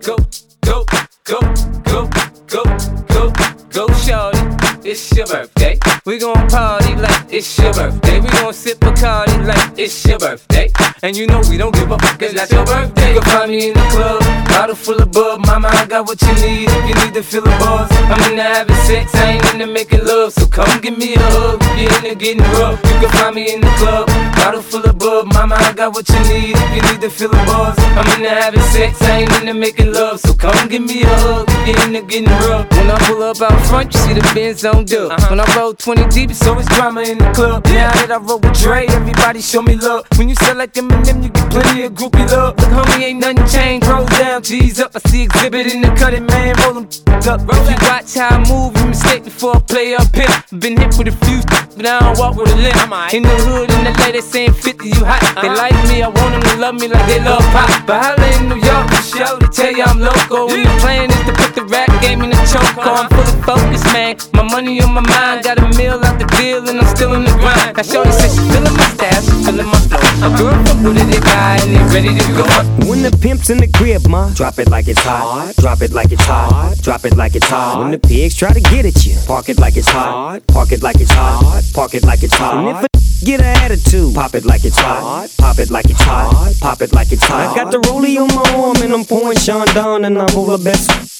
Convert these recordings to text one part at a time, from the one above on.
go, go, go, go, go, go, go, shorty. It's your birthday. We gon' party like it's your birthday. We gon' sip a party like it's your birthday. And you know we don't give a fuck, cause that's your birthday. You can find me in the club, bottle full of bub. Mama, I got what you need if you need to feel the buzz. I'm into having sex, I ain't into making love. So come give me a hug, if you're into getting rough. You can find me in the club, bottle full of bub. Mama, I got what you need if you need to feel the buzz. I'm into having sex, I ain't into making love. So come give me a hug, if you're into getting rough. When I pull up out front, you see the Benz on dub. When I roll 20 deep, so it's always drama in the club. Now that I roll with Dre, everybody show me love. When you sell like Eminem, you get plenty of groupie love. Look, homie, ain't nothing changed. Roll down, G's up. I see exhibit in the cutting, man. Roll them up. If you watch how I move, you mistake before I play up here. Been hit with a few, but I don't walk with a limp. In the hood, in the LA, they saying 50, you hot. They like me, I want them to love me like they love pop. But holla in New York, the show, they tell you I'm local. And the plan is to put the rap game in the choke. I'm full of focus, man. My money on my mind, got a meal out the deal, and I'm still in the grind. Now, Shorty says she feeling my style, she feeling my flow. A girl fuck with it, they buy, and they ready to go. When the pimp's in the crib, ma, drop it like it's hot. Drop it like it's hot. Drop it like it's hot. When the pigs try to get at you, park it like it's hot. Park it like it's hot. Park it like it's hot. And if a get an attitude, pop it like it's hot. Pop it like it's hot. Pop it like it's hot. I got the rollie on my arm and I'm pouring Sean down and I'm over the best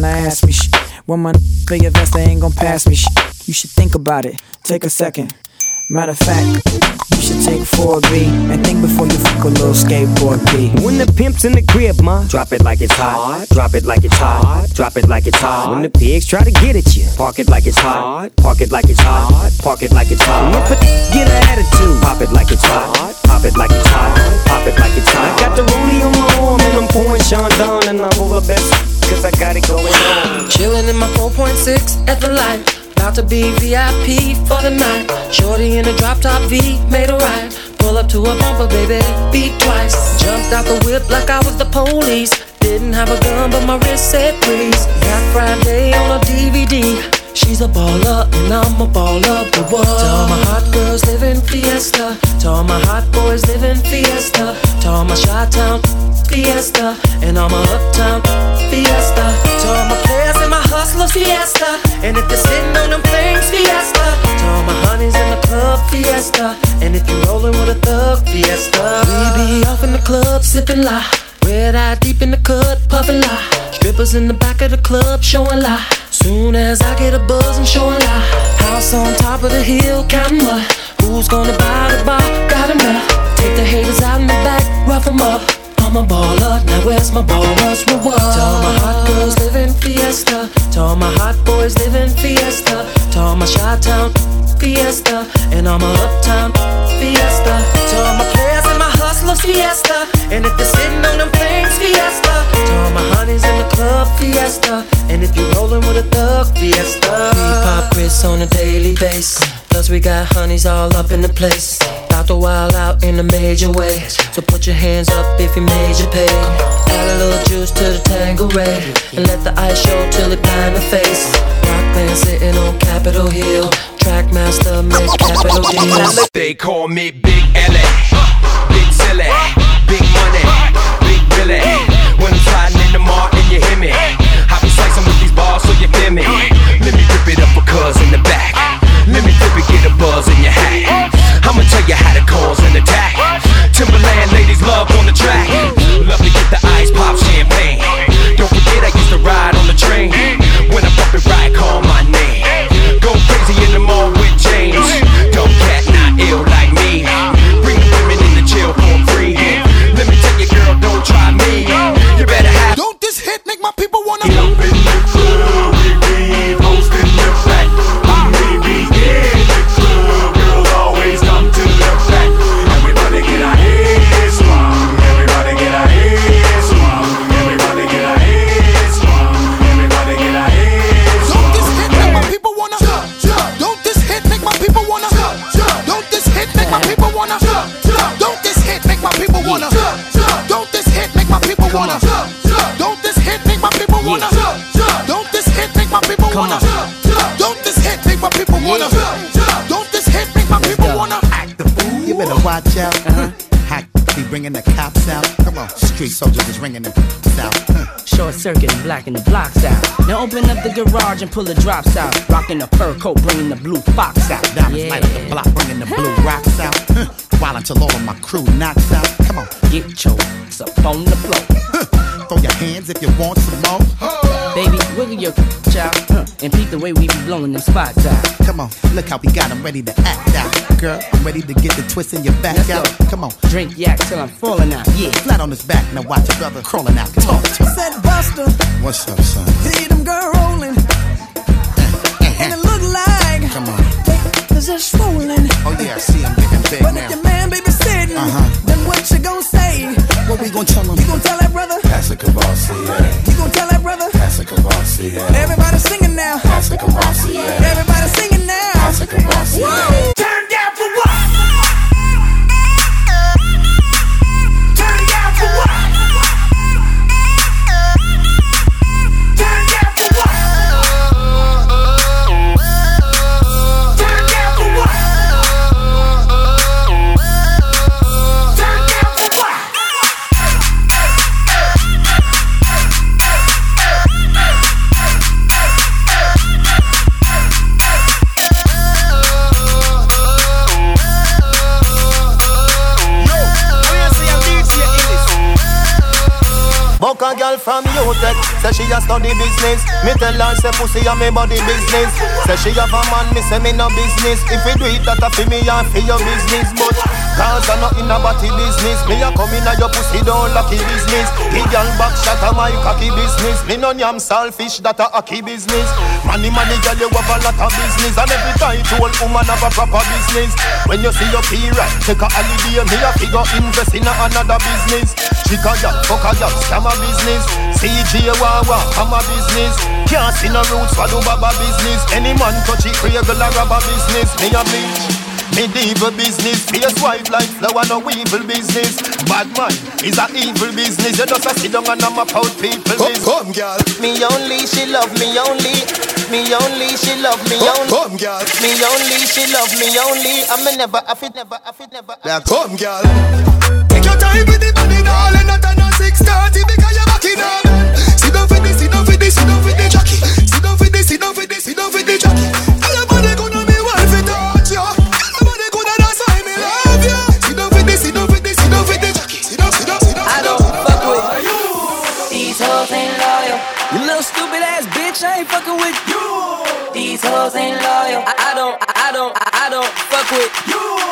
trying to ask me shit. When my for your vest, they ain't gon' pass me. You should think about it, take a second. Matter of fact, you should take 4B and think before you fuck a little skateboard P. When the pimp's in the crib, ma, drop it like it's hot. Drop it like it's hot. Drop it like it's hot. When the pigs try to get at you, park it like it's hot. Park it like it's hot. Park it like it's hot. And if a get an attitude, pop it like it's hot. Pop it like it's hot. Pop it like it's hot. I got the rollie on my arm and I'm pouring Sean down and I'm over best cause I got it going on. Chillin' in my 4.6 at the light. About to be VIP for the night. Shorty in a drop top V, made a right. Pull up to a bumper, baby, beat twice. Jumped out the whip like I was the police. Didn't have a gun, but my wrist said freeze. Got Friday on a DVD. She's a baller and I'm a baller, but what? To all my hot girls living fiesta. To all my hot boys living fiesta. To all my shot town fiesta. And all my uptown fiesta. To all my players hustlers fiesta. And if you're sitting on them things fiesta. To all my honeys in the club fiesta. And if you're rolling with a thug fiesta. We be off in the club sipping la. Red eye deep in the cut, puffin' lie. Strippers in the back of the club showing lie. Soon as I get a buzz, I'm showing lie. House on top of the hill, counting what? Who's gonna buy the bar? Got enough. Take the haters out in the back, rough 'em up. I'm a baller, now where's my baller's reward? To all my hot girls living fiesta. To all my hot boys living fiesta. To all my shot town fiesta. And all my uptown fiesta. To all my players and my hustlers fiesta. And if you're sitting on them things fiesta. To all my honeys in the club fiesta. And if you're rolling with a thug fiesta. We pop Chris on a daily basis. Plus we got honeys all up in the place. About to wild out in a major way. So put your hands up if you made your pay. Add a little juice to the Tanqueray. And let the ice show till it blind the face. Rock band sitting on Capitol Hill. Trackmaster make capital deals. They call me Big LA, Big Silly, Big Money, Big Billy. When I'm sliding in the mall and you hear me, I be slicing with these balls so you feel me. Let me rip it up for cuz in the back. Let me flip it, get a buzz in you how to cause an attack. Timberland ladies love on the track. wanna. Don't this hit make my people wanna. Don't this hit make my people wanna. Don't this hit make my people wanna. Don't this hit make my people wanna. Act the fool. You better watch out. Uh-huh. Hack be bringing the cops out. Come on, street soldiers is ringing them out. Short circuit and blacking the blocks out. Now open up the garage and pull the drops out. Rocking the fur coat, bringing the blue fox out. Diamonds yeah. light up the block, bringing the blue rocks out. While until all of my crew knocks out. Come on, get your ass up on the floor. Throw your hands if you want some more. Baby, wiggle your child and peep the way we be blowing them spots out. Come on, look how we got them ready to act out. Girl, I'm ready to get the twist in your back Let's out. Go. Come on, drink yak till I'm falling out. Yeah, flat on his back. Now watch your brother crawling out. Talk to him. Said Buster, what's up, son? See them girl rolling, and it look like come on, cause they're. Oh yeah, I see him getting big but now. If your man baby sitting, uh-huh. then what you gonna say? What we gonna tell him? You gonna tell that brother? Pass a Kavasi, yeah. You gonna tell that brother? Pass a Kavasi, yeah. Everybody singing now. Pass a Kavasi, yeah. Everybody singing now. Pass a Kavasi, yeah. Turn girl from UTech Say she a study business. Me tell her say pussy a me body business. Say she have a man, me say me no business. If we do it, that a fi me and fi your business But cause I not in a body business Me a come in a your pussy don't lucky business The girl back shot a my cocky business Me no yam selfish, that a hockey business Money, money, girl, you have a lot of business And every time to old woman have a proper business When you see your period, take a holiday Me a figure invest in a another business Chica girl, fuck a girl, scam a business. CJ Wawa, I'm a business. Can't see no roots for do baba business. Any man touch it, regular rubber business. Me a bleach. Medieval business, face white like flower, no evil business. Bad man is a evil business. You just a sit down and I'm about people. Come, come, girl. Me only, she love me only. Me only, she love me come, only. Come, girl. Me only, she love me only. I'm never, I fit never, I fit never. Yeah, come, girl. Take your time with the money, darling. Not a 630 because you're back in up. Sit down for this, sit down for this, sit down for the jockey. Sit down for this, sit down for this, sit down for the jockey. Hoes ain't loyal. I, I don't, I don't, I don't fuck with you.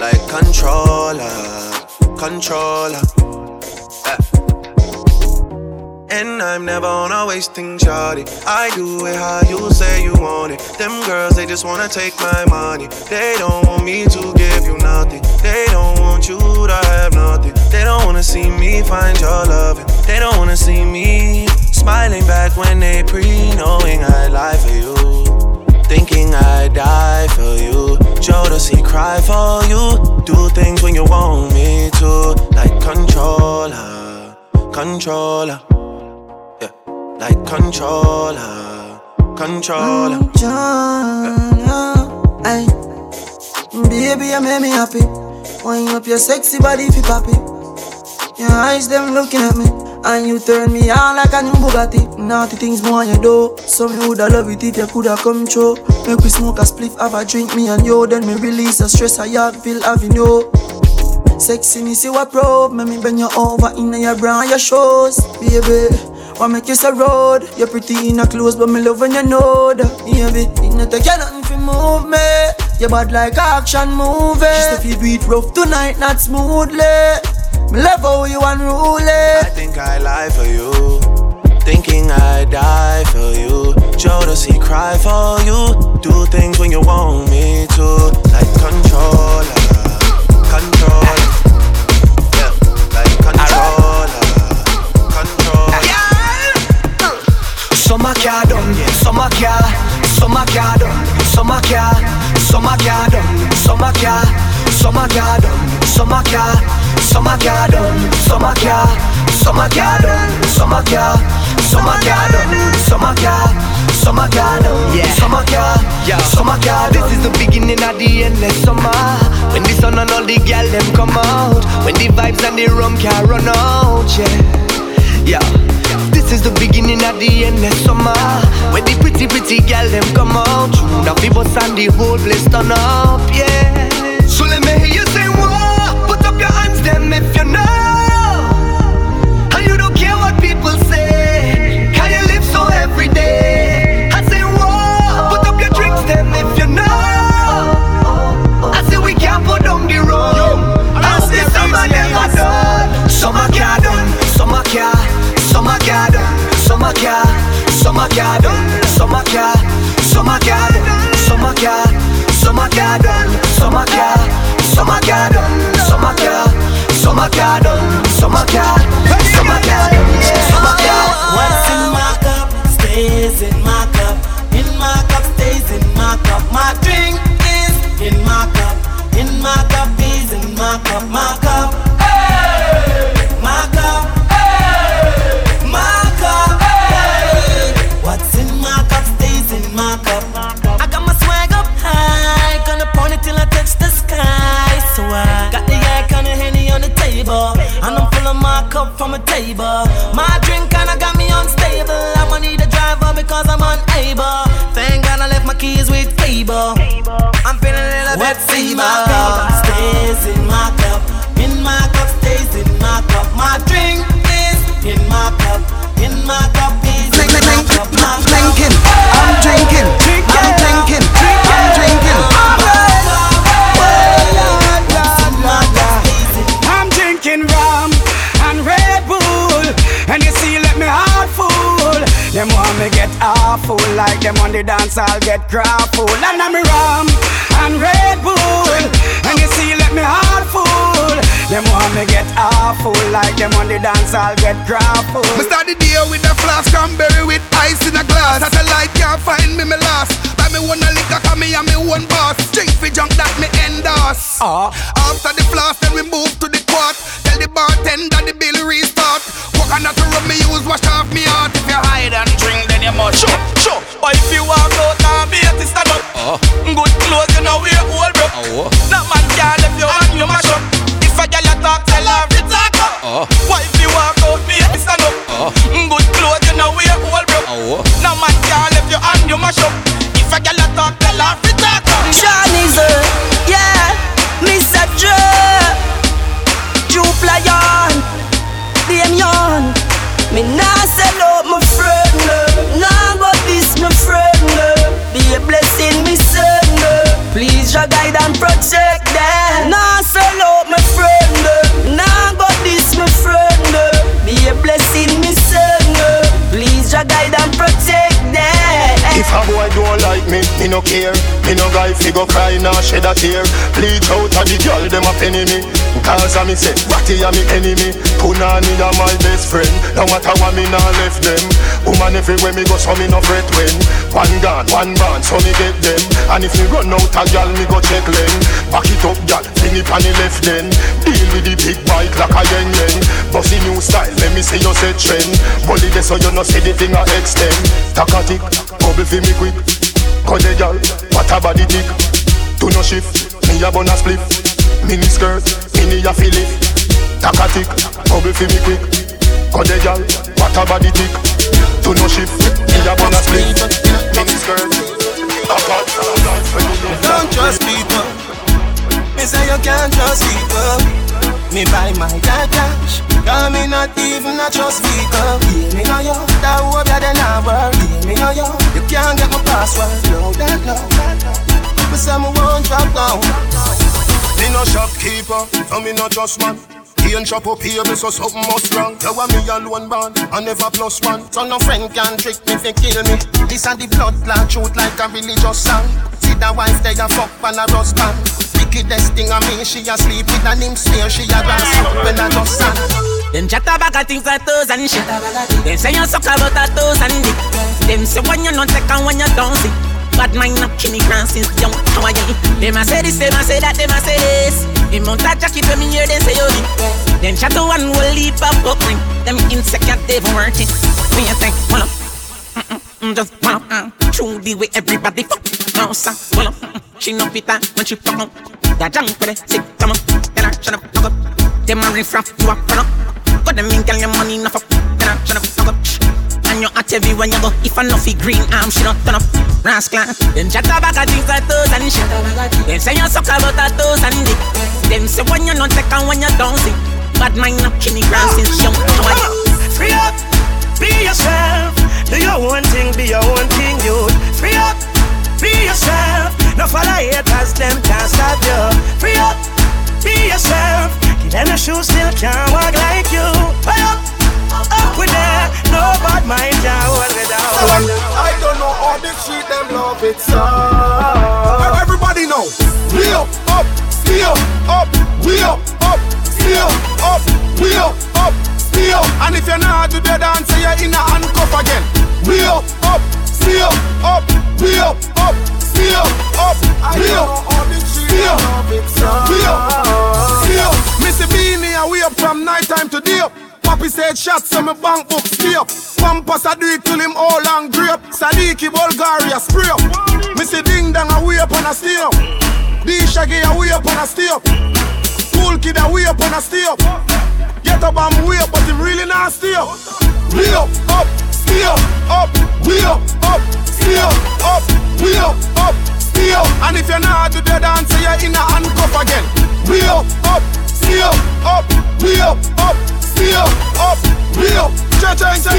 like controller, controller. Yeah. And I'm never on a wasting shawty. I do it how you say you want it. Them girls, they just wanna take my money. They don't want me to give you nothing. They don't want you to have nothing. They don't wanna see me find your loving. They don't wanna see me smiling back when they pre knowing I lie for you. Thinking I die for you. Jodeci cry for you. Do things when you want me to. Like controller, controller yeah, like controller, controller. Controller, ay. Baby, you make me happy. Wind up your sexy body if you poppy. Your eyes them looking at me. And you turn me on like a new Bugatti Naughty things more you do So me woulda love it if you coulda come true Make we smoke a spliff, have a drink me and you Then me release the stress I have, feel having you Sexy Sexiness you a probe, make me bend you over in your bra and your shoes Baby what make you so road? You're pretty in a clothes, but me love when you know that. Baby, it not take you nothing to move me. You bad like action movie. Just if you do it rough tonight, not smoothly. Me love how you unruly. I think I lie for you. Thinking I die for you. Jodeci cry for you. Do things when you want me to. Like controller, controller. Yeah, like controller, controller. Some a car done, some a car, some a car done, some a car, some a car done, some a car, some a car done, some a car, some a car done, some a car, some a car done, some a car, some a car done, some a car, a car yeah, some a car, yeah, a car. This is the beginning of the endless summer. When the sun and all the gal them come out, when the vibes and the rum can run out, yeah, yeah. This is the beginning of the endless summer. When the pretty, pretty girl them come out. Now people and the whole place turn up, yeah. So let me hear you say them if you know And you don't care what people say Can you live so every day I say whoa Put up your drinks them if you know I say we can't put down the road I say summer never done Summer can't done Summer can't Summer garden, summer car, summer garden, summer car, summer garden, summer car, summer garden, summer car, summer garden, summer car, summer garden, summer car, summer garden, summer car. What's in my cup stays in my cup. In my cup stays in my cup. My drink is in my cup. In my cup is in my cup. My my cup from a table. My drink kinda got me unstable. I'ma need a driver because I'm unable. Thank God I left my keys with cable. I'm feeling a little bit What's in my cup stays in my cup. In my cup stays in my cup. My drink is in my cup. In my cup is in my cup. My cup. Drinking, I'm drinking, I'm drinking, Them want me get awful like them on the dance I'll get grappled. And I'm rum and Red Bull, and you see let me heart full them want me get awful like them on the dance, I'll get grappled. Me start the day with a flask, cranberry with ice in a glass. Satellite can't find me, me last. Buy me one a liquor, cause me and me one boss. Drink for junk that me endorse. Uh. After the flask, then we move to the quart. Tell the bartender the bill restart. Coconut to rub me use, wash off me heart. If you hide and drink, then you must. Sure, sure. But if you walk out now, be a stand up. Uh. Good clothes, you know wear old bro. Oh. That man can't left you and you mash up. If a girl you talk, tell her to talk up. Why if you walk out, be a stand up. Uh. Good clothes, you know wear old bro. Oh. No man can't left you and you mash up. If a girl you talk, tell her to talk up. Johnny's a, yeah, Mr. Dre, Jupe Lion, Damien. Me nah sell out my friend, nah go this my friend. Be a blessing, me son. Please, your guide and protect If a boy don't me, no care. Me no guy fi go cry nor shed a tear. Bleach out a the girl dem a penny me. Cause a me say, Ratty a me enemy. Punani a my best friend. No matter what me nah left them. Woman everywhere me go so me no fret when. One gun, one band, so me get them. And if me run out a gal, me go check them. Back it up, gal, bring it on the left then. Deal with the big bike like a yen yen. Bossy new style, let me see you set trend. Bully this so you no see the thing a extend. Takatik, bubble fi me quick. Cause the gal, what a body tick. Do no shift, me a bun a spliff. Mini skirt, mini a fillet. Takatik, bubble fi me quick. Cause the gal, what a body tick. Do no shift, me a bun a spliff. Mini skirt. Don't trust people. Me say you can't trust people. Me buy my dad cash. Cause me not even a trust vehicle. Yeah, me know you. That hope ya then I work. Yeah, me know you. You can't get my password. No, that no. Me say me won't drop down. Me no shopkeeper, so me no just man. He and shop up here, so something must wrong. You want me alone born, I never plus one. So no friend can trick me fi kill me. This and the blood clot truth like a religious song. See that wife there a fuck and a rust man. Wickedest thing of me, she a sleep with a name smear. She a dance up when I just sang. Them chat about a things like toes and shit. Them say you suck about a toes and dick. Them say when you not and when you don't see. Bad mind up Kenny Grant since young. How are you? Them a say this, them a say that, them a say this. The mount a jacket when me hear them say you me. Them chat to one will leap up ring. Them insecure they even working. Me a think, well up. Mm-mm, Mm, just well up. Uh, through the way everybody fuck. No sir, well up. She no fit that uh, when she fuck up. That junk for the sick, come on. Then I shut up, fuck up. Them a riff raff, you a front up. Got them in, girl, your money enough up. Then I shut up, fuck up. And you at every when you go If I know fi green arm, she not turn up Rascal Them chat about a things like toes and shit Them say you suck about a toes and dick Them say when you not take and when you don't Bad mind up Kenny Grant since young are you? Free up, be yourself. Do your own thing, be your own thing, you. Free up, be yourself. No follow haters, them can't stop you. Free up, be yourself. Give them a shoe, still can't walk like you. Free up. Up with that, no bad mind can hold me down. I don't know how they treat them love it so. Everybody know, we up, up, still up, up, we up, up, still up, we up, up, still. And if you're not do the dance, you're in a handcuff again. We up, up, still up, we up, up, still up, we up, still, we up, still. Missy Beanie, we up from night time to day up. Papi said shots so my bank book stay up Pampas I do it till him all and grape Sadiki Bulgaria spray up Missy Ding Dang a way up and a stay up D Shaggy a way up and a stay up Cool Kid a way up and a stay up Get up and way up but him really not stay up We up, up, stay up, up, we up, up, stay up, up, we up, up, stay up. And if you're not do the dance you're in a handcuff again. We up, up, stay up, up, we up, up Stay up, up, we up, cha cha cha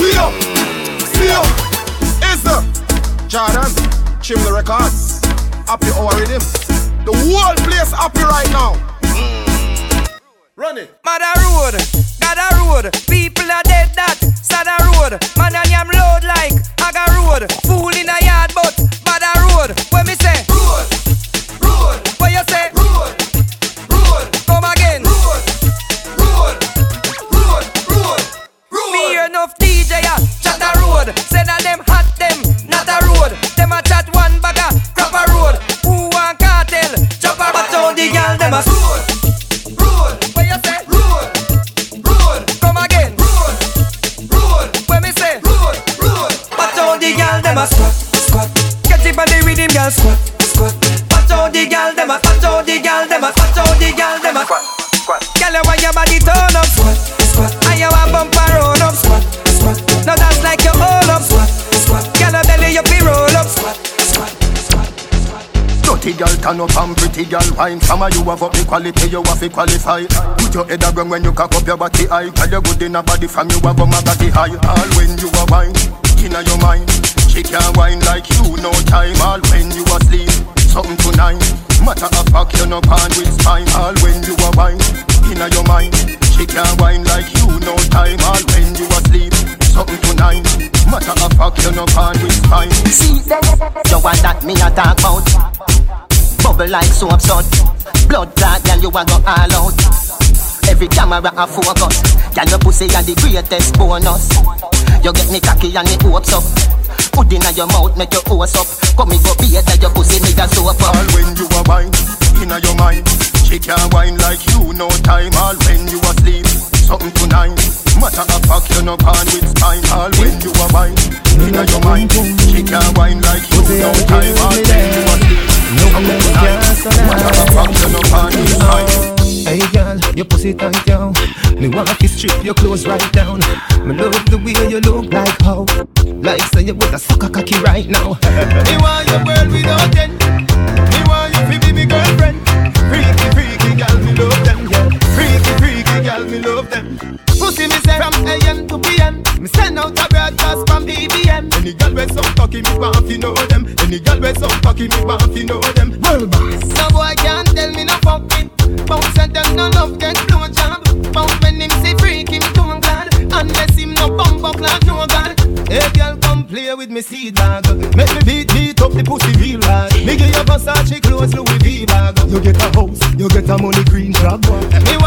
We up, stay up. It's the Jordan, Chim the Records, happy hour rhythm. The whole place happy right now. Mm. Run it. Mother road, God a road. People are dead that, sad a road. Man I am load like aga road. Fool in a yard but bad a road. When me say road, road. What you say road, road. Come again. Road, road, road, road, road. Me enough DJ a uh, chat a road. Say that them hot them not a road. Them a chat one bagger uh, crop road. Who want cartel? Chop a but all the gyal them a road. a squat, squat. Get it on with him, girl, squat, squat. Watch out the girl, them a, watch out the girl, them a, watch out the girl, them a. Squat, squat. Girl, you want your body turn up, squat, squat. And you want bumper roll up, squat, squat. Now dance like you hold up, squat, squat. Girl, your belly you be roll up, squat, squat. Dirty girl turn up and pretty girl wine From you have up the quality, you have to qualify Put your head around when you cock up your body high Girl you good in a body from you have a body high All when you are wine, in your mind she can't wine like you, no time. All when you asleep, something tonight. Matter of fact, you no pan with spine. All when you are wine, inna your mind. She can't wine like you, no time. All when you asleep, something tonight. Matter of fact, you no pan with spine. See, you want that me a talk about? Bubble like soap sud. Blood clot, girl, you a go all out. Every camera a focus. Girl, your pussy a the greatest bonus. You get me cocky and me hopes up. Put inna your mouth, make your hose up. Come me go beat at your pussy, me a soap. All when you are wine, inna your mind. She can't wine like you, no time. All when you asleep, something tonight. Matter of fact, you no pan with spine. All when you are wine, inna your mind. She can't wine like you, no time. All when you asleep, something tonight. Matter of fact, you no pan with spine. Hey girl, your pussy tight down. Me want to strip your clothes right down. Me love the way you look like how, like say you with a sucker cocky right now. Me want your world without end. Me want you to be me girlfriend. Freaky, freaky girl, me love them. Yeah. Freaky, freaky girl, me love them. Pussy me send from AM to PM. Me send out a broadcast from BBM. Any girl with some cocky, me want to know them. Any girl with some cocky, me want to know them. World boss. No boy can't tell me no fuck me. Bounce and them no love get blow job. Bounce when him say freaky, me too glad. Unless him no bump up like no god. Hey girl, come play with me seed bag. Make me beat beat up the pussy real hard. Me give you Versace clothes, Louis V bag. You get a house, you get a money green job. Me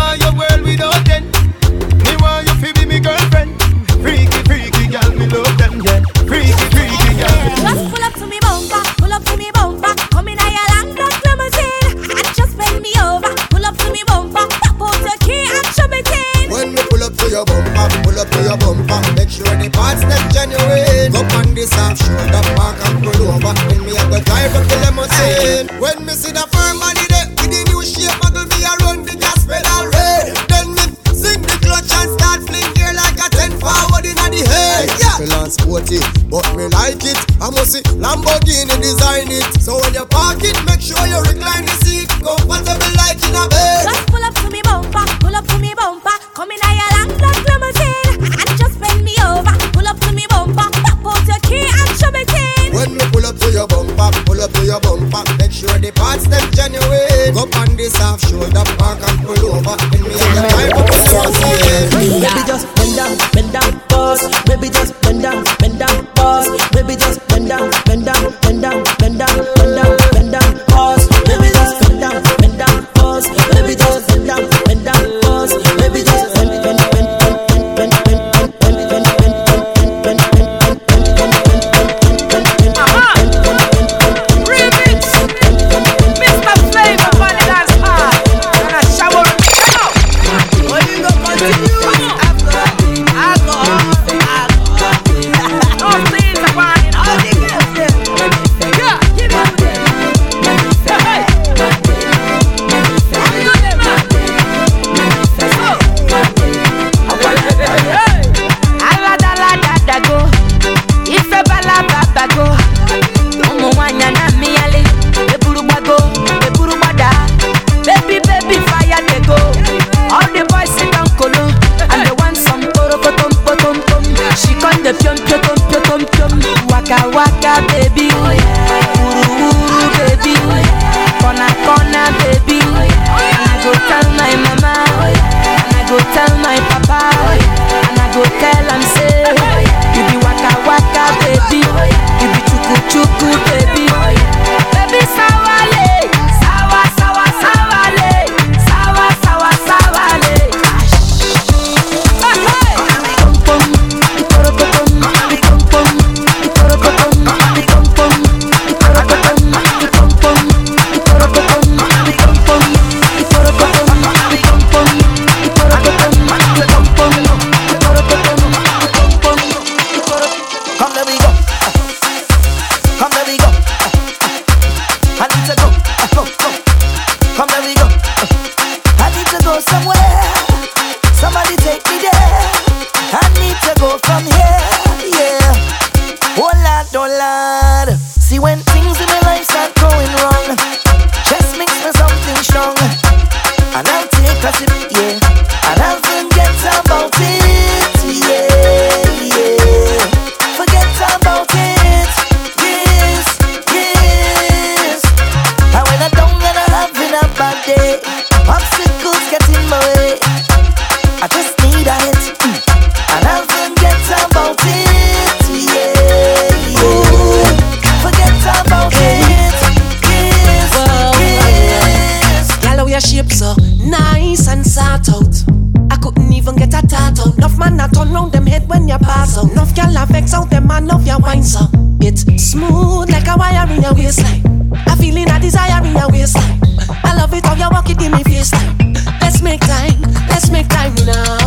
Man, I turn round them head when you pass out. Enough y'all have vex out them man, love your wine so. It's smooth like a wire in your waistline. A feeling, a desire in your waistline. I love it how you walk it in me face time. Let's make time, let's make time now.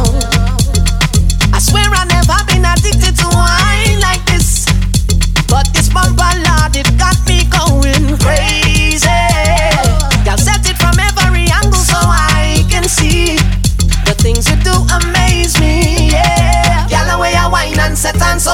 I swear I never been addicted to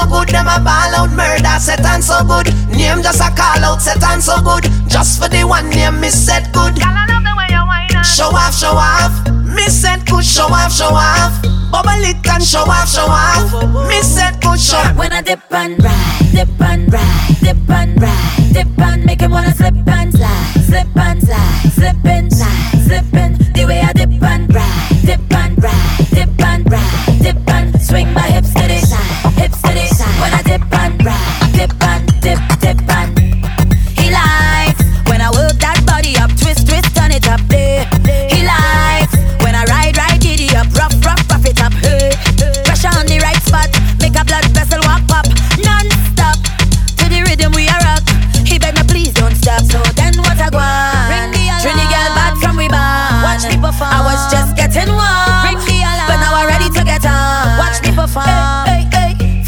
so good, them a ball out murder. Set on so good, name just a call out. Set on so good, just for the one name me set good. Girl, I love the way you wine and show off, show off. Me set good, show off, show off. Bubble it and show off, show off. Me set good, show. When I dip and ride, dip and ride, dip and ride, dip and make him wanna slip and slide, slip and slide, slip and slide, slipping. The way I dip and ride, dip and ride, dip and ride, dip and swing my hips to the side, hips. When I dip and ride,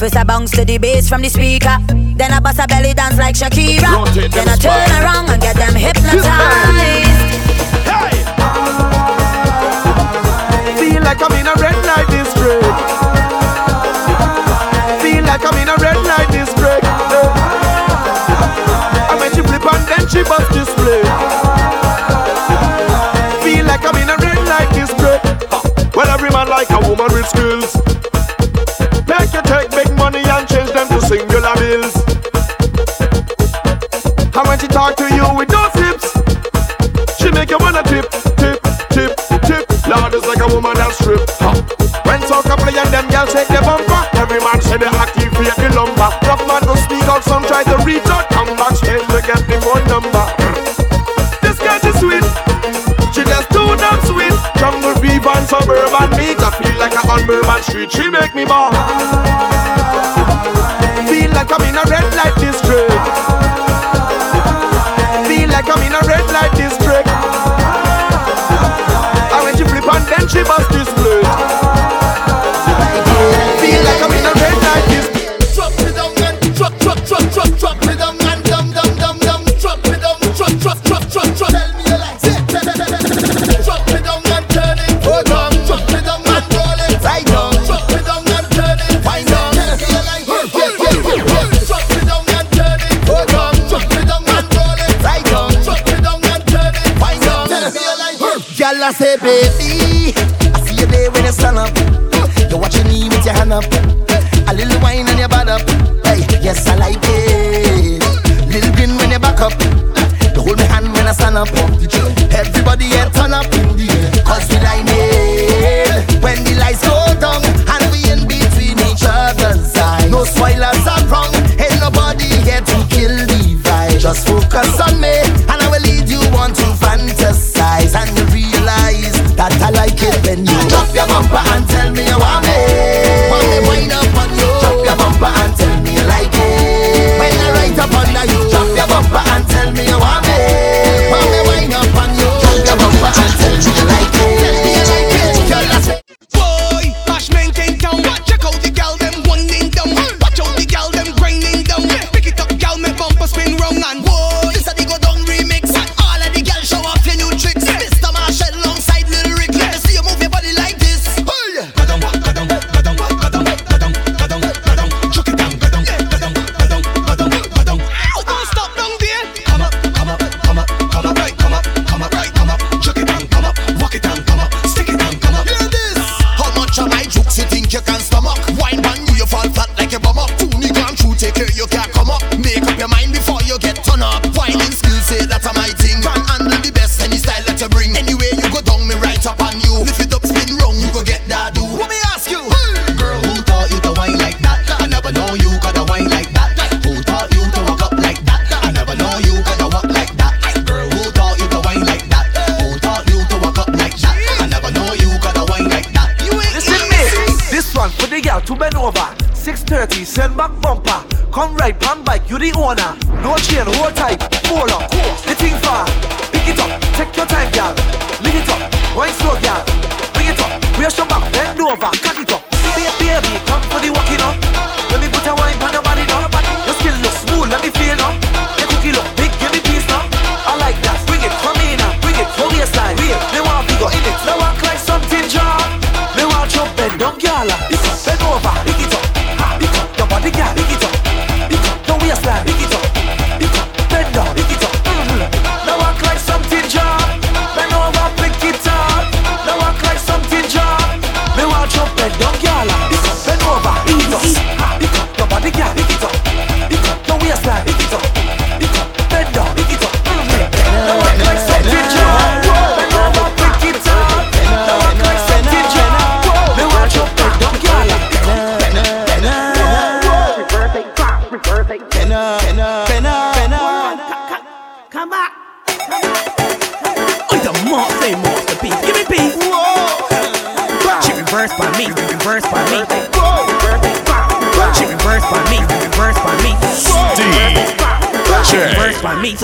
First I bounce to the bass from the speaker. Then I bust a belly dance like Shakira. Rotate then I turn spine. around and get them hypnotized. Feel like I'm in a red light district. Feel like I'm in a red light district. I met she flip and then she bust display. Feel like I'm in a red light district. Well, every man like a woman with skills. Street. She make me ball. I say, baby, I see you there when you stand up. You watch your knee with your hand up.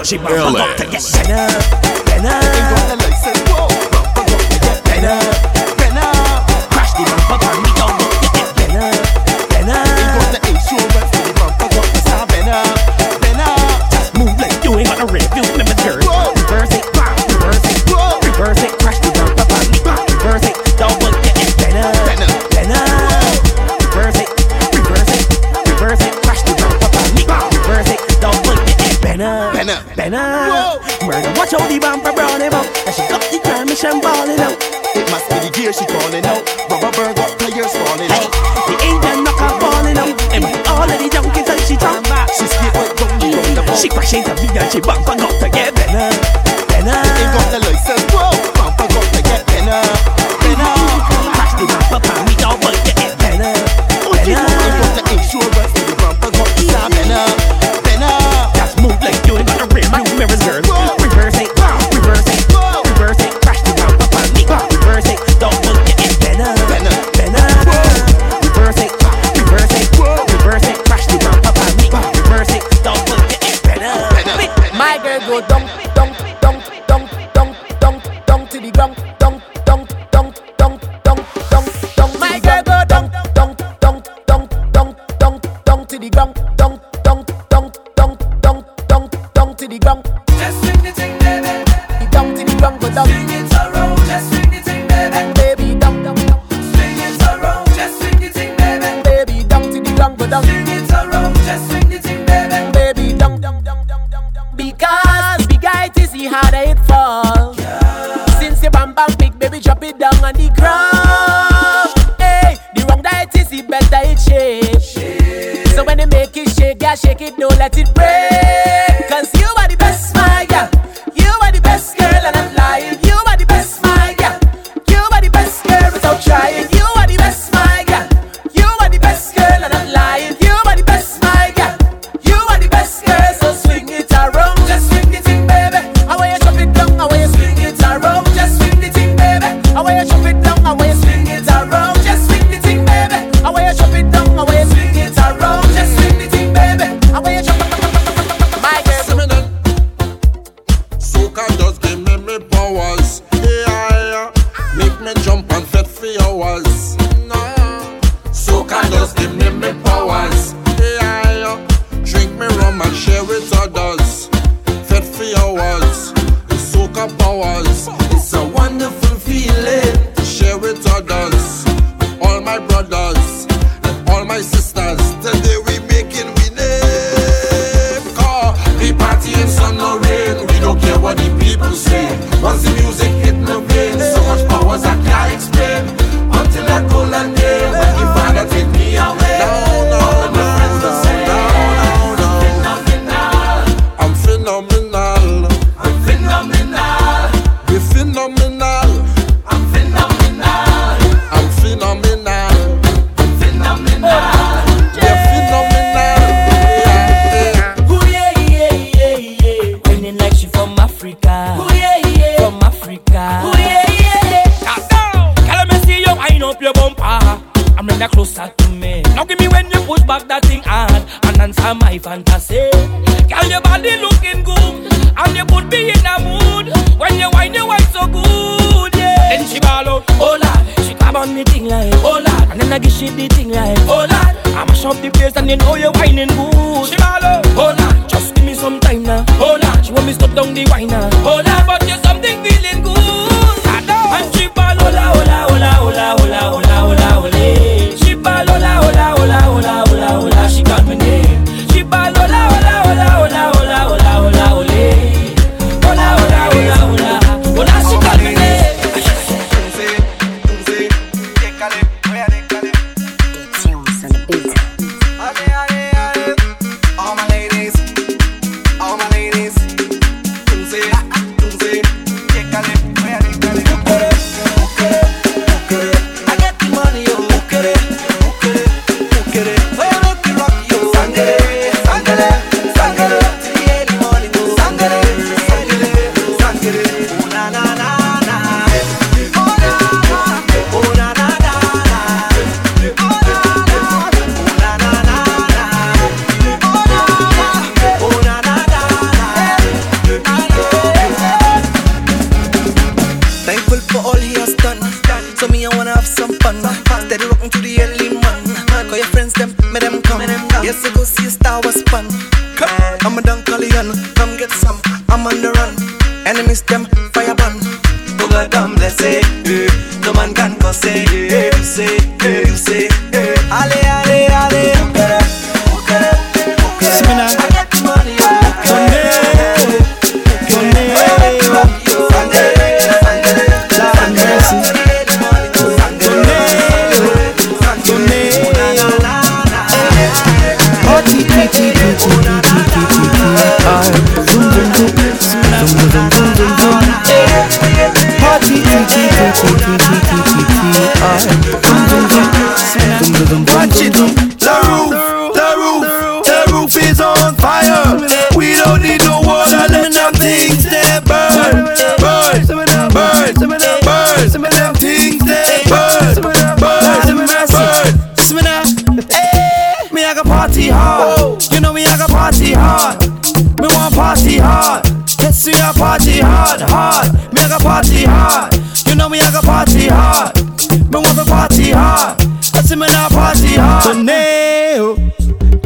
So she LA. up to get rong I'm Call your friends them, me them come. Yes, I go see a Star Wars fun. Come, I'm a Dunkalian, come get some. I'm on the run. Enemies them, fire ban. Buga dam, let's say. Eh, no man can cause say. Eh.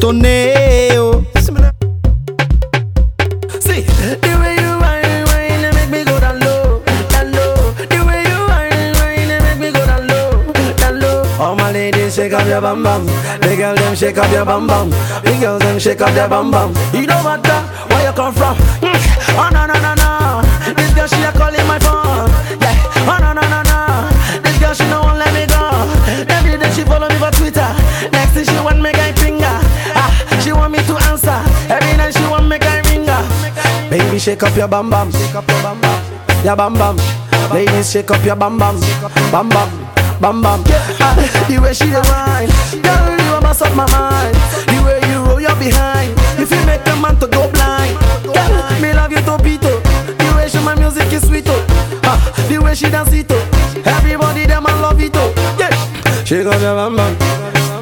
torneo. See, the way you make me go down low, down low. The way you make me go down low, down low. All my ladies, shake up your bum bum. The girl them shake up your bum bum. The girls them shake up their bum bum. You don't matter uh, where you come from. shake up your bam bam. Shake your bam bam. Ladies, shake up your bam bam. Bam bam. Bam bam. Ah, the way she whine, girl, you a mess up my mind. The way you roll your behind, if you make a man to go blind. Girl, me love you to beat The way she my music is sweet oh. Ah, the way she dance it oh. Everybody them a love it oh. Yeah. Shake up your bam bam.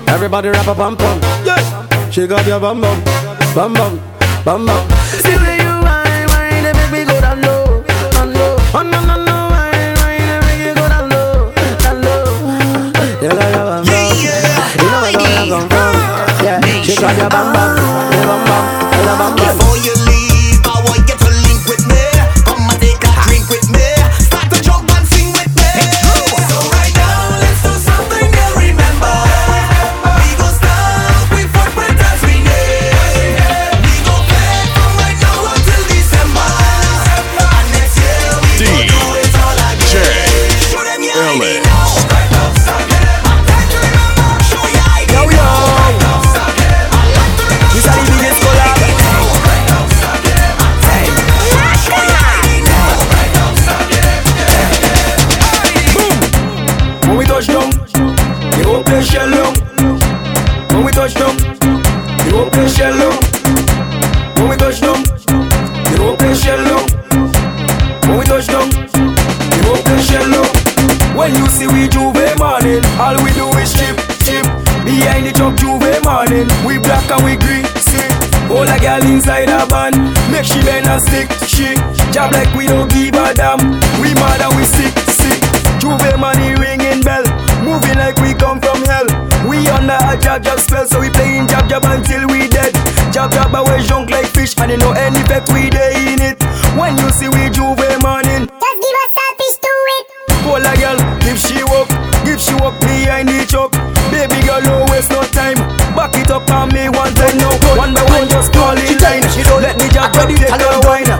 Everybody rap a bam bam. Yeah. Shake up your bam bam. Bam bam. Bam bam. She. Before you fish, and you know any bet we day in it. When you see we J'ouvert morning, just give us selfish to it. Pull a girl, if she walk, if she walk behind the truck. Baby girl, no waste no time. Back it up on me one time now. One by one, just call it line. Let me just take her wine.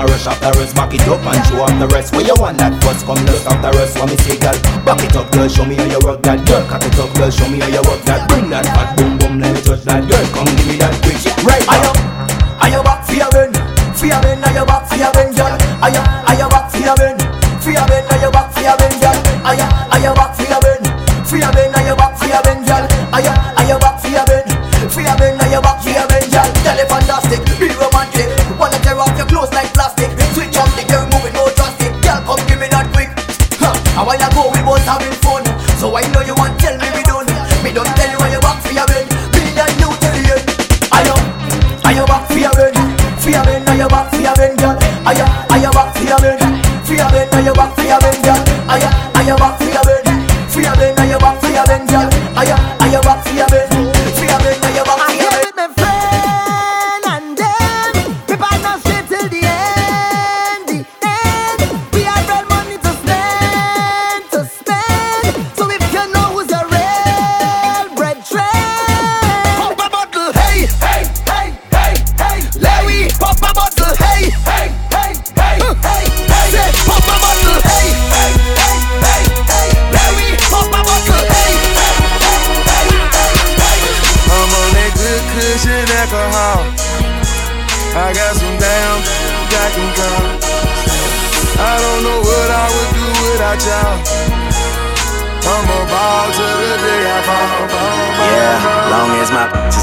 A rush after us Back it up and show off the rest. Where you want that bus come look after us What me say girl Back it up girl show me how you work that girl Cock it up girl show me how you work that. Bring that fat boom boom let me touch that girl Come give me that quick right Ayo, ayo back for your ben, for your ben, ayo back for your ben, girl. Ayo, ayo back for your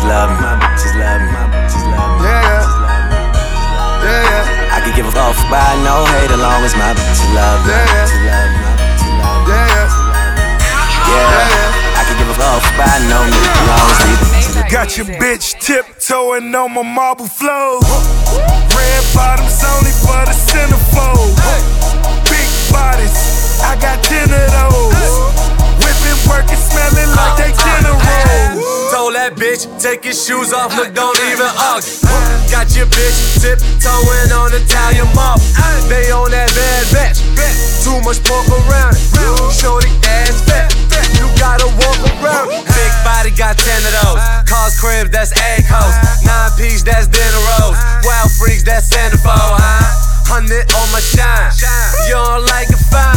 love me, my bitches love me, my bitches love me. Yeah, yeah, yeah. I could give a fuck by no hate as long as my bitches love me, my bitches love me, my bitches love me. Yeah, Yeah, I could give a fuck by no nigga as long as these bitches love me. Got your bitch tiptoeing on my marble floor. Red bottoms only for the centerfold. Big bodies, I got ten of those. Working, smelling like they uh, uh, generals. Uh, Told that bitch, take your shoes off, look, don't even argue. Got your bitch tiptoeing on Italian marble. They on that bad batch. Too much pork around it. Shorty ass fat. You gotta walk around. Big body got ten of those. Cars cribs, that's egg hoes. Nine piece, that's dinner rolls. Wild freaks, that's centerfold, huh? Hundred on my shine. You don't like it fine.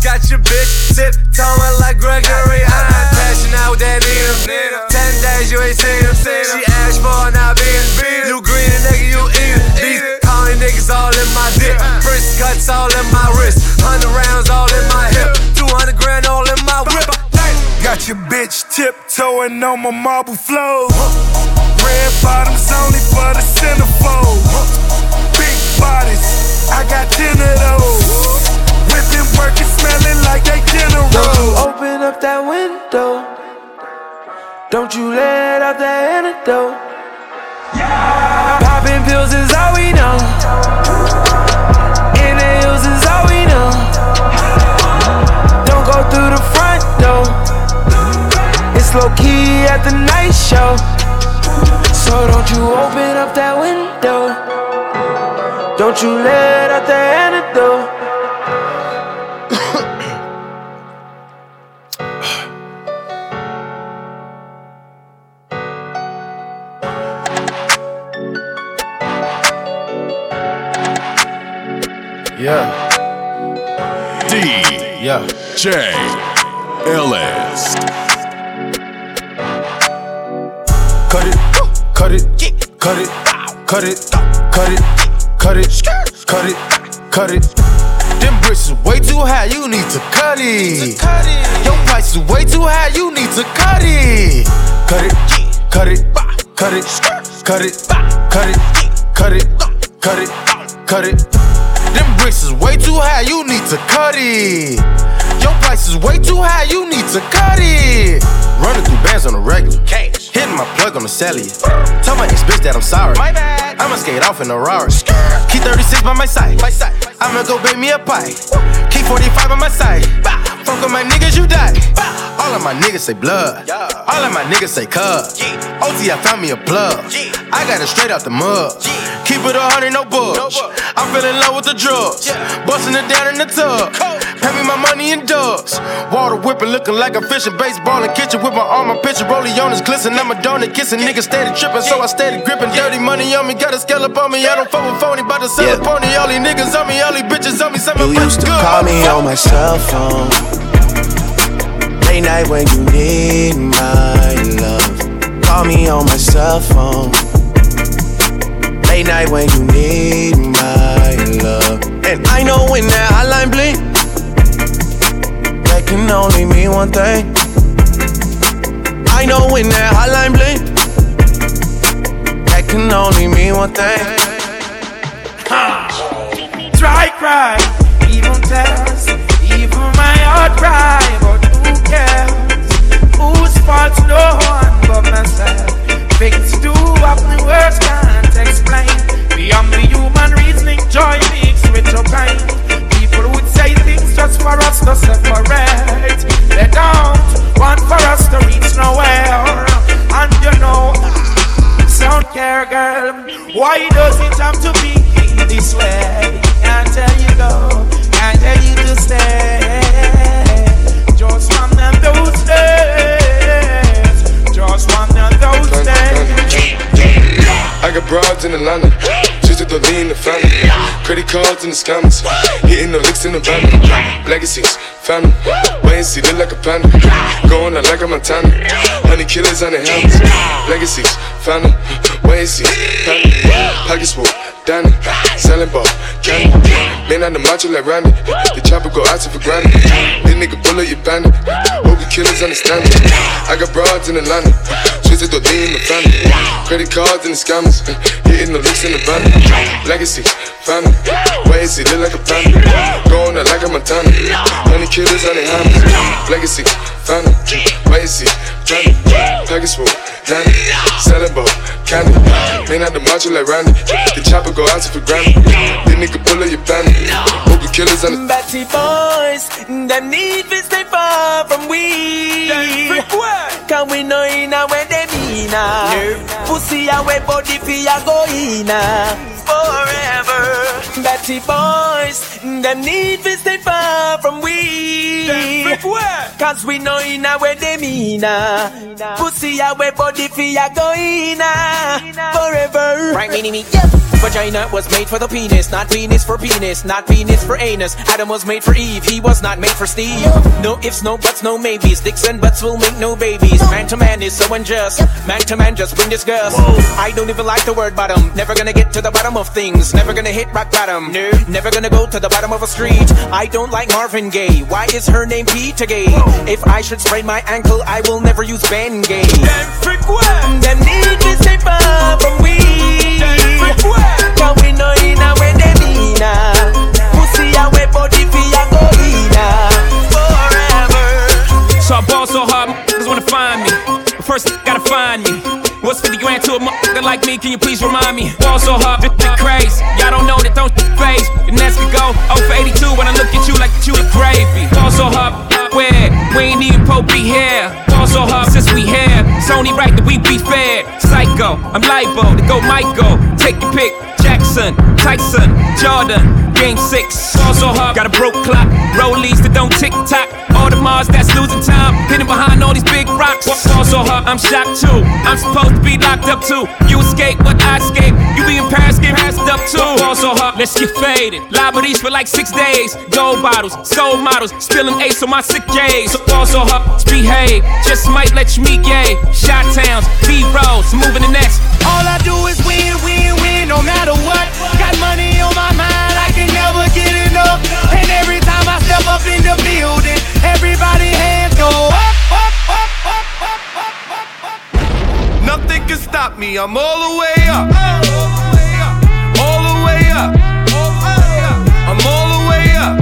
Got your bitch tiptoeing like Gregory Hine. Crashing out that Nina. Ten days you ain't seen him. She asked for now being You green nigga, you eat it. These calling niggas all in my dick. Wrist cuts all in my wrist. Hundred rounds all in my hip. Two hundred grand all in my whip. Got your bitch tiptoeing on my marble floor. Red bottoms only for the centerfold. Bodies, I got ten of those. Whipping, working, smelling like they Don't you open up that window. Don't you let out that antidote. Yeah. Popping pills is all we know. Inhales is all we know. Don't go through the front door. It's low key at the night show. So don't you open up that window. Don't you let out that antidote. Yeah. D. Yeah. J. Ellis. Cut it, cut it, cut it, cut it, cut it, cut it, cut it, cut it. Them bricks is way too high, you need to cut it. Your price is way too high, you need to cut it. Cut it, cut it, cut it, cut it, cut it, cut it, cut it, cut it. Them bricks is way too high, you need to cut it. Your price is way too high, you need to cut it. Running through bands on the regular. Hitting my plug on the cellular. Tell my ex bitch that I'm sorry. My bad. I'ma skate off in a Rari. Key 36 by my side. My side. I'ma go bake me a pie. Key 45 on my side. Fuck with my niggas, you die. All of my niggas say blood. All of my niggas say cuz. OT, I found me a plug. I got it straight out the mud. Keep it a hundred, no bugs. I fell in love with the drugs. Busting it down in the tub. Pay me my money in dubs. Water whipping, looking like a fishing baseball in kitchen with my arm, my picture. Rollie on his glisten. I'm a donut kissing. Niggas steady tripping, so I steady gripping. Dirty money on me, got a scallop on me. I don't fuck with phony, bout to sell a pony. All these niggas on me, all these bitches on me. Some You used to call me on my cell phone. Late night when you need my love. Call me on my cell phone. Late night when you need my love. And I know when that hotline blink, that can only mean one thing. I know when that hotline blink, that can only mean one thing. Try cry, even tears, even my heart cry, cares? Whose fault? No one but myself. Things do happen, words can't explain. Beyond the human reasoning, joy mixed with your pain. People would say things just for us to separate. They don't want for us to reach nowhere. And you know, don't care, girl. Why does it have to be this way? Can't tell you go, can't tell you to stay. Just one of those days. I got broads in Atlanta. Just to lean the family. Credit cards in the scammers. Hitting the licks in the van. Legacies, family. Wait and see, look like a panda. Going out like a Montana. Honey killers on the helmets. Legacies, family. Wait and see, family. Pockets full, Danny. Selling ball, candy. Man on the macho like Randy. The chopper go out for granted. This nigga bullet, you bandit. Hope you killers understand it. I got broads in Atlanta. Just to lean the family. Credit cards and the scammers. Hitting the licks in the van. Legacy, family. Wait and see, look like a panda. Going out like a Montana. Honey killers on their hammers. Legacy, family. Wait and see, family. Package full, Danny. Selling ball, candy. Man out the macho like Randy. The chopper go out to for granted. This nigga pull up your bandit. Hope you killers on the Betty boys, them need to stay far from we. Can we know in a where they mean ah? a? Pussy away body fi a go in ah? forever. Betty boys, them need to stay far from we. Cause we know in a where they mean uh, a. Pussy away body fi a go in a forever. Right, meaning me, yep. Vagina was made for the penis, not penis for penis, not penis for anus. Adam was made for Eve, he was not made for Steve. No ifs, no buts, no maybes. Dicks and butts will make no babies. Man to man is so unjust. Man to man just bring disgust. I don't even like the word bottom. Never gonna get to the bottom of things. Never gonna hit rock bottom. No. Never gonna go to the bottom of a street. I don't like Marvin Gaye. Why is her name Peter Gay? If I should sprain my ankle, I will never use Ben Gay. Them need to stay far from we. Can we know in a where they mean uh. a? Pussy away body fi a go in uh. forever. So I ball so hard, motherfuckers wanna find me. But first, gotta find me. What's 50 grand to a motherfucker like me? Can you please remind me? Ball so hard, shit crazy. Y'all don't know that don't face. And next we go 0 for 82 when I look at you like you the gravy. Ball so hard, where? We ain't even Pope be here. Ball so hard since we here. It's only right that we be fair. Psycho, I'm libo to go Michael. Take your pick. Jackson, Tyson, Jordan, Game 6. Ball so hard, got a broke clock. Rollies that don't tick tock. All the Mars that's losing time. Hidden behind all these big rocks. Ball so hard, I'm shocked too. I'm supposed to be locked up too. You escape, what I escape. You be in Paris, get passed up too. Ball so hard, let's get faded. Liberties for like six days. Gold bottles, soul models. Spilling ace on my sick days. So ball so hard, behave. Just might let you meet gay. Shot towns, B rolls, moving the next. All I do is win, win, win, I'm all the way up. All the way up. I'm all the way up.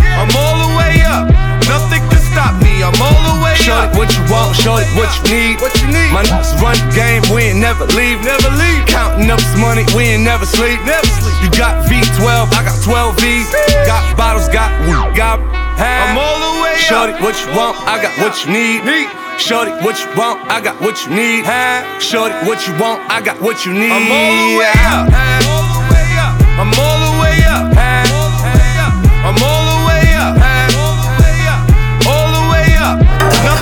I'm all the way up. Nothing can stop me, I'm all the way up. Short what you want, short what you need. What you need. My niggas run the game, we ain't never leave, never leave. Counting up this money, we ain't never sleep, never sleep. You got V12, I got 12 V. Got bottles, got weed, got. Hey. I'm all the way up. Shorty, what you want? I got what you need. need. Shorty, what you want? I got what you need. Shorty, what you want? I got what you need. I'm all the way up. Huh? All the way up. I'm all the way up. Huh? All the way up. I'm all the way up. All the way up. All the way up. No.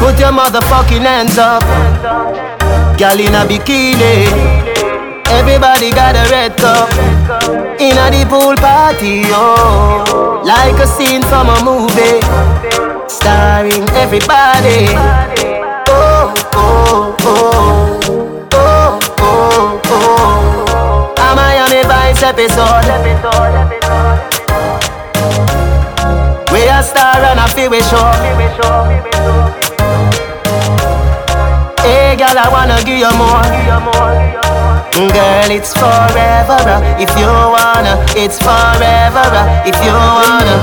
Put your motherfucking hands up. Girl in a bikini. Everybody got a red cup. In a the pool party, oh. Like a scene from a movie. Starring everybody. Oh, oh, oh. Oh, oh, oh. I on a Vice episode? We a star and a feel we show. Hey, girl, I wanna give you more. Girl, it's forever uh, if you wanna. It's forever uh, if you wanna.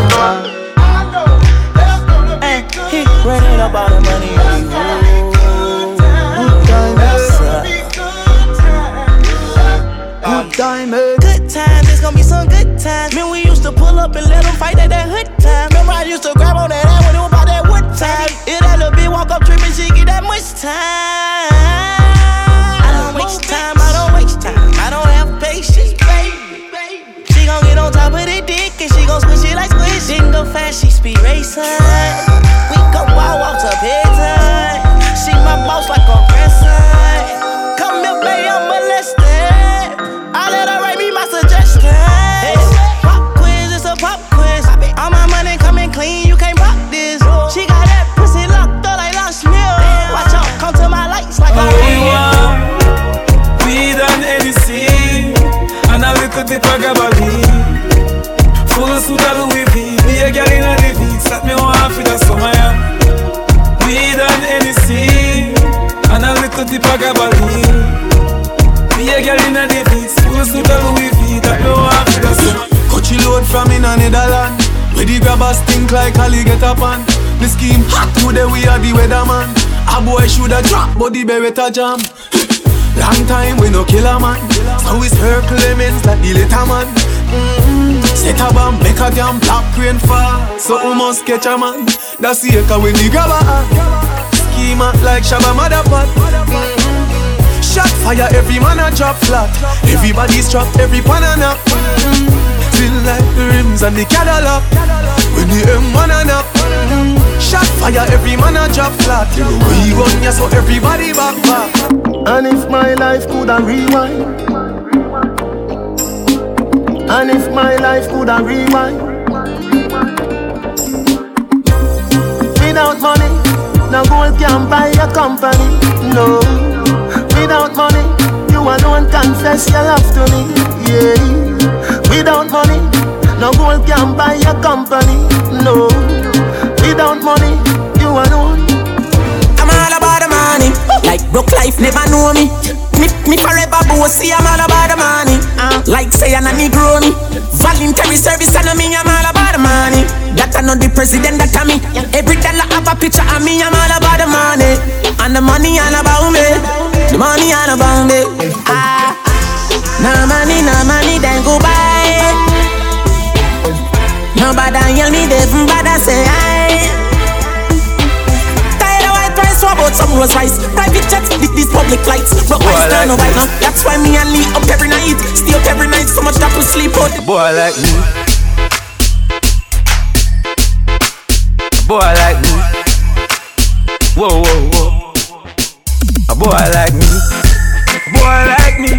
Hey, he running all the money times. Good times, it's gonna be some good times. Man, we used to pull up and let them fight at that hood time. Remember, I used to grab on that the weatherman A boy shoulda drop but the beretta jam. Long time we no kill a man. So we circle lemons like the little man. Mm-hmm. Set a bomb, make a damn black rain fall. So we must catch a man. That's the echo when the grabber Schema like Shabba Motherpot mm-hmm. Shot fire, every man a drop flat. Everybody's trapped, every pan a knock mm-hmm. Feel like the rims and the Cadillac. When the M1 a knock Shot fire, every man a drop flat. We run ya so everybody back back. And if my life could a rewind And if my life could a rewind Without money, no gold can buy a company No. Without money, you alone confess your love to me Yeah. Without money, no gold can buy a company No Without money, you alone I'm all about the money. Like broke life never know me. Me, me forever bossy, I'm all about the money. Uh, like say I'm a Negro me. Voluntary service, I know me, I'm all about the money. That I know the president, that I me. Every dollar have a picture of me, I'm all about the money. And the money all about me. The money all about me. Ah, no money, no money, then go buy. Nobody yell me, they from bad, say aye. About some Rolls Royce? Private jets, this, this public lights. But Boy, why stand like right now? That's why me and Lee up every night. Stay up every night, so much that we sleep out. Boy like me. Boy like me. Whoa, whoa, whoa. A boy like me. Boy like me.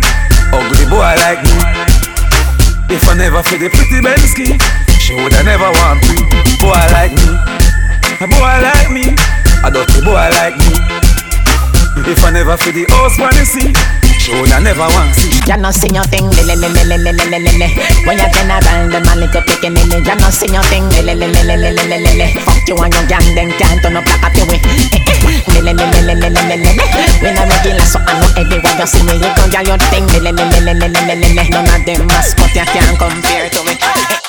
Ugly boy like me. If I never feel the pretty Bensky She woulda never want me. Boy like me. A boy like me A dirty boy like me If I never feel the house wanna see She woulda never want see You know see your thing, le le le le le le le le le. When you turn around, them a little picking in it. You know see your thing, le le le le le le le le le. Fuck you and your gang, them can't turn up like a peewee. Le le le. When I'm regular, so I know everywhere you see me, you go girl your thing. None of them mascot you can't compare to me.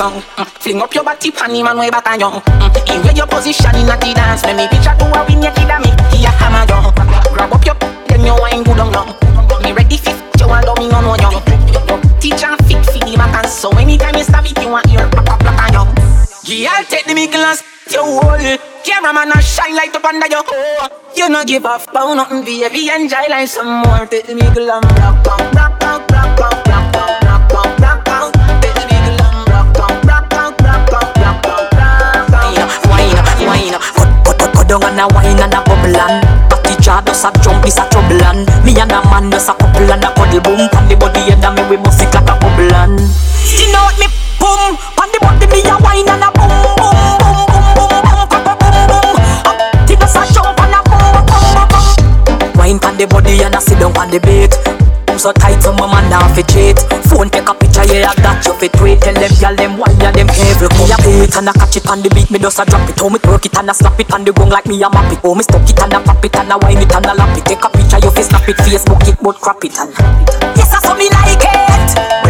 song. Mm, fling up your body, panty man way back on young. Mm, in where your position in a the dance, let me picture do a win your kid and me. Here hammer young. Grab up your then your wine good on long. Me ready fit, you want me no no young. Teacher fit fit the matter, so anytime you stop it, you want hear pop pop pop on young. Girl, take the mic and your whole cameraman a shine light up under your hole. You no give a fuck about nothing, baby. Enjoy like some more. Take the mic and rock, rock, rock, rock, rock. Down and a wine and a bubble and Party jar does a jump is a trouble and Me and a man does a couple and a cuddle boom. On the body and me we must it like a bubble and You know me boom. On the body me a wine and a boom boom boom boom boom boom boom boom boom. Up, does a jump and a boom boom boom. Wine on the body and a sit down on the beat. So tight, so my man now fi cheat. Phone take a picture, yeah, that you fit tweet. Tell them, girl, them why ya them every Me a play it and I catch it on the beat, me just a drop it. Oh, me twerk it and I slap it on the gong like me a map it. Oh, me stuck it and I pop it and I wine it and I lap it. Take a picture, you fi snap it, Facebook it, but crap it and. Yes, I saw me like it.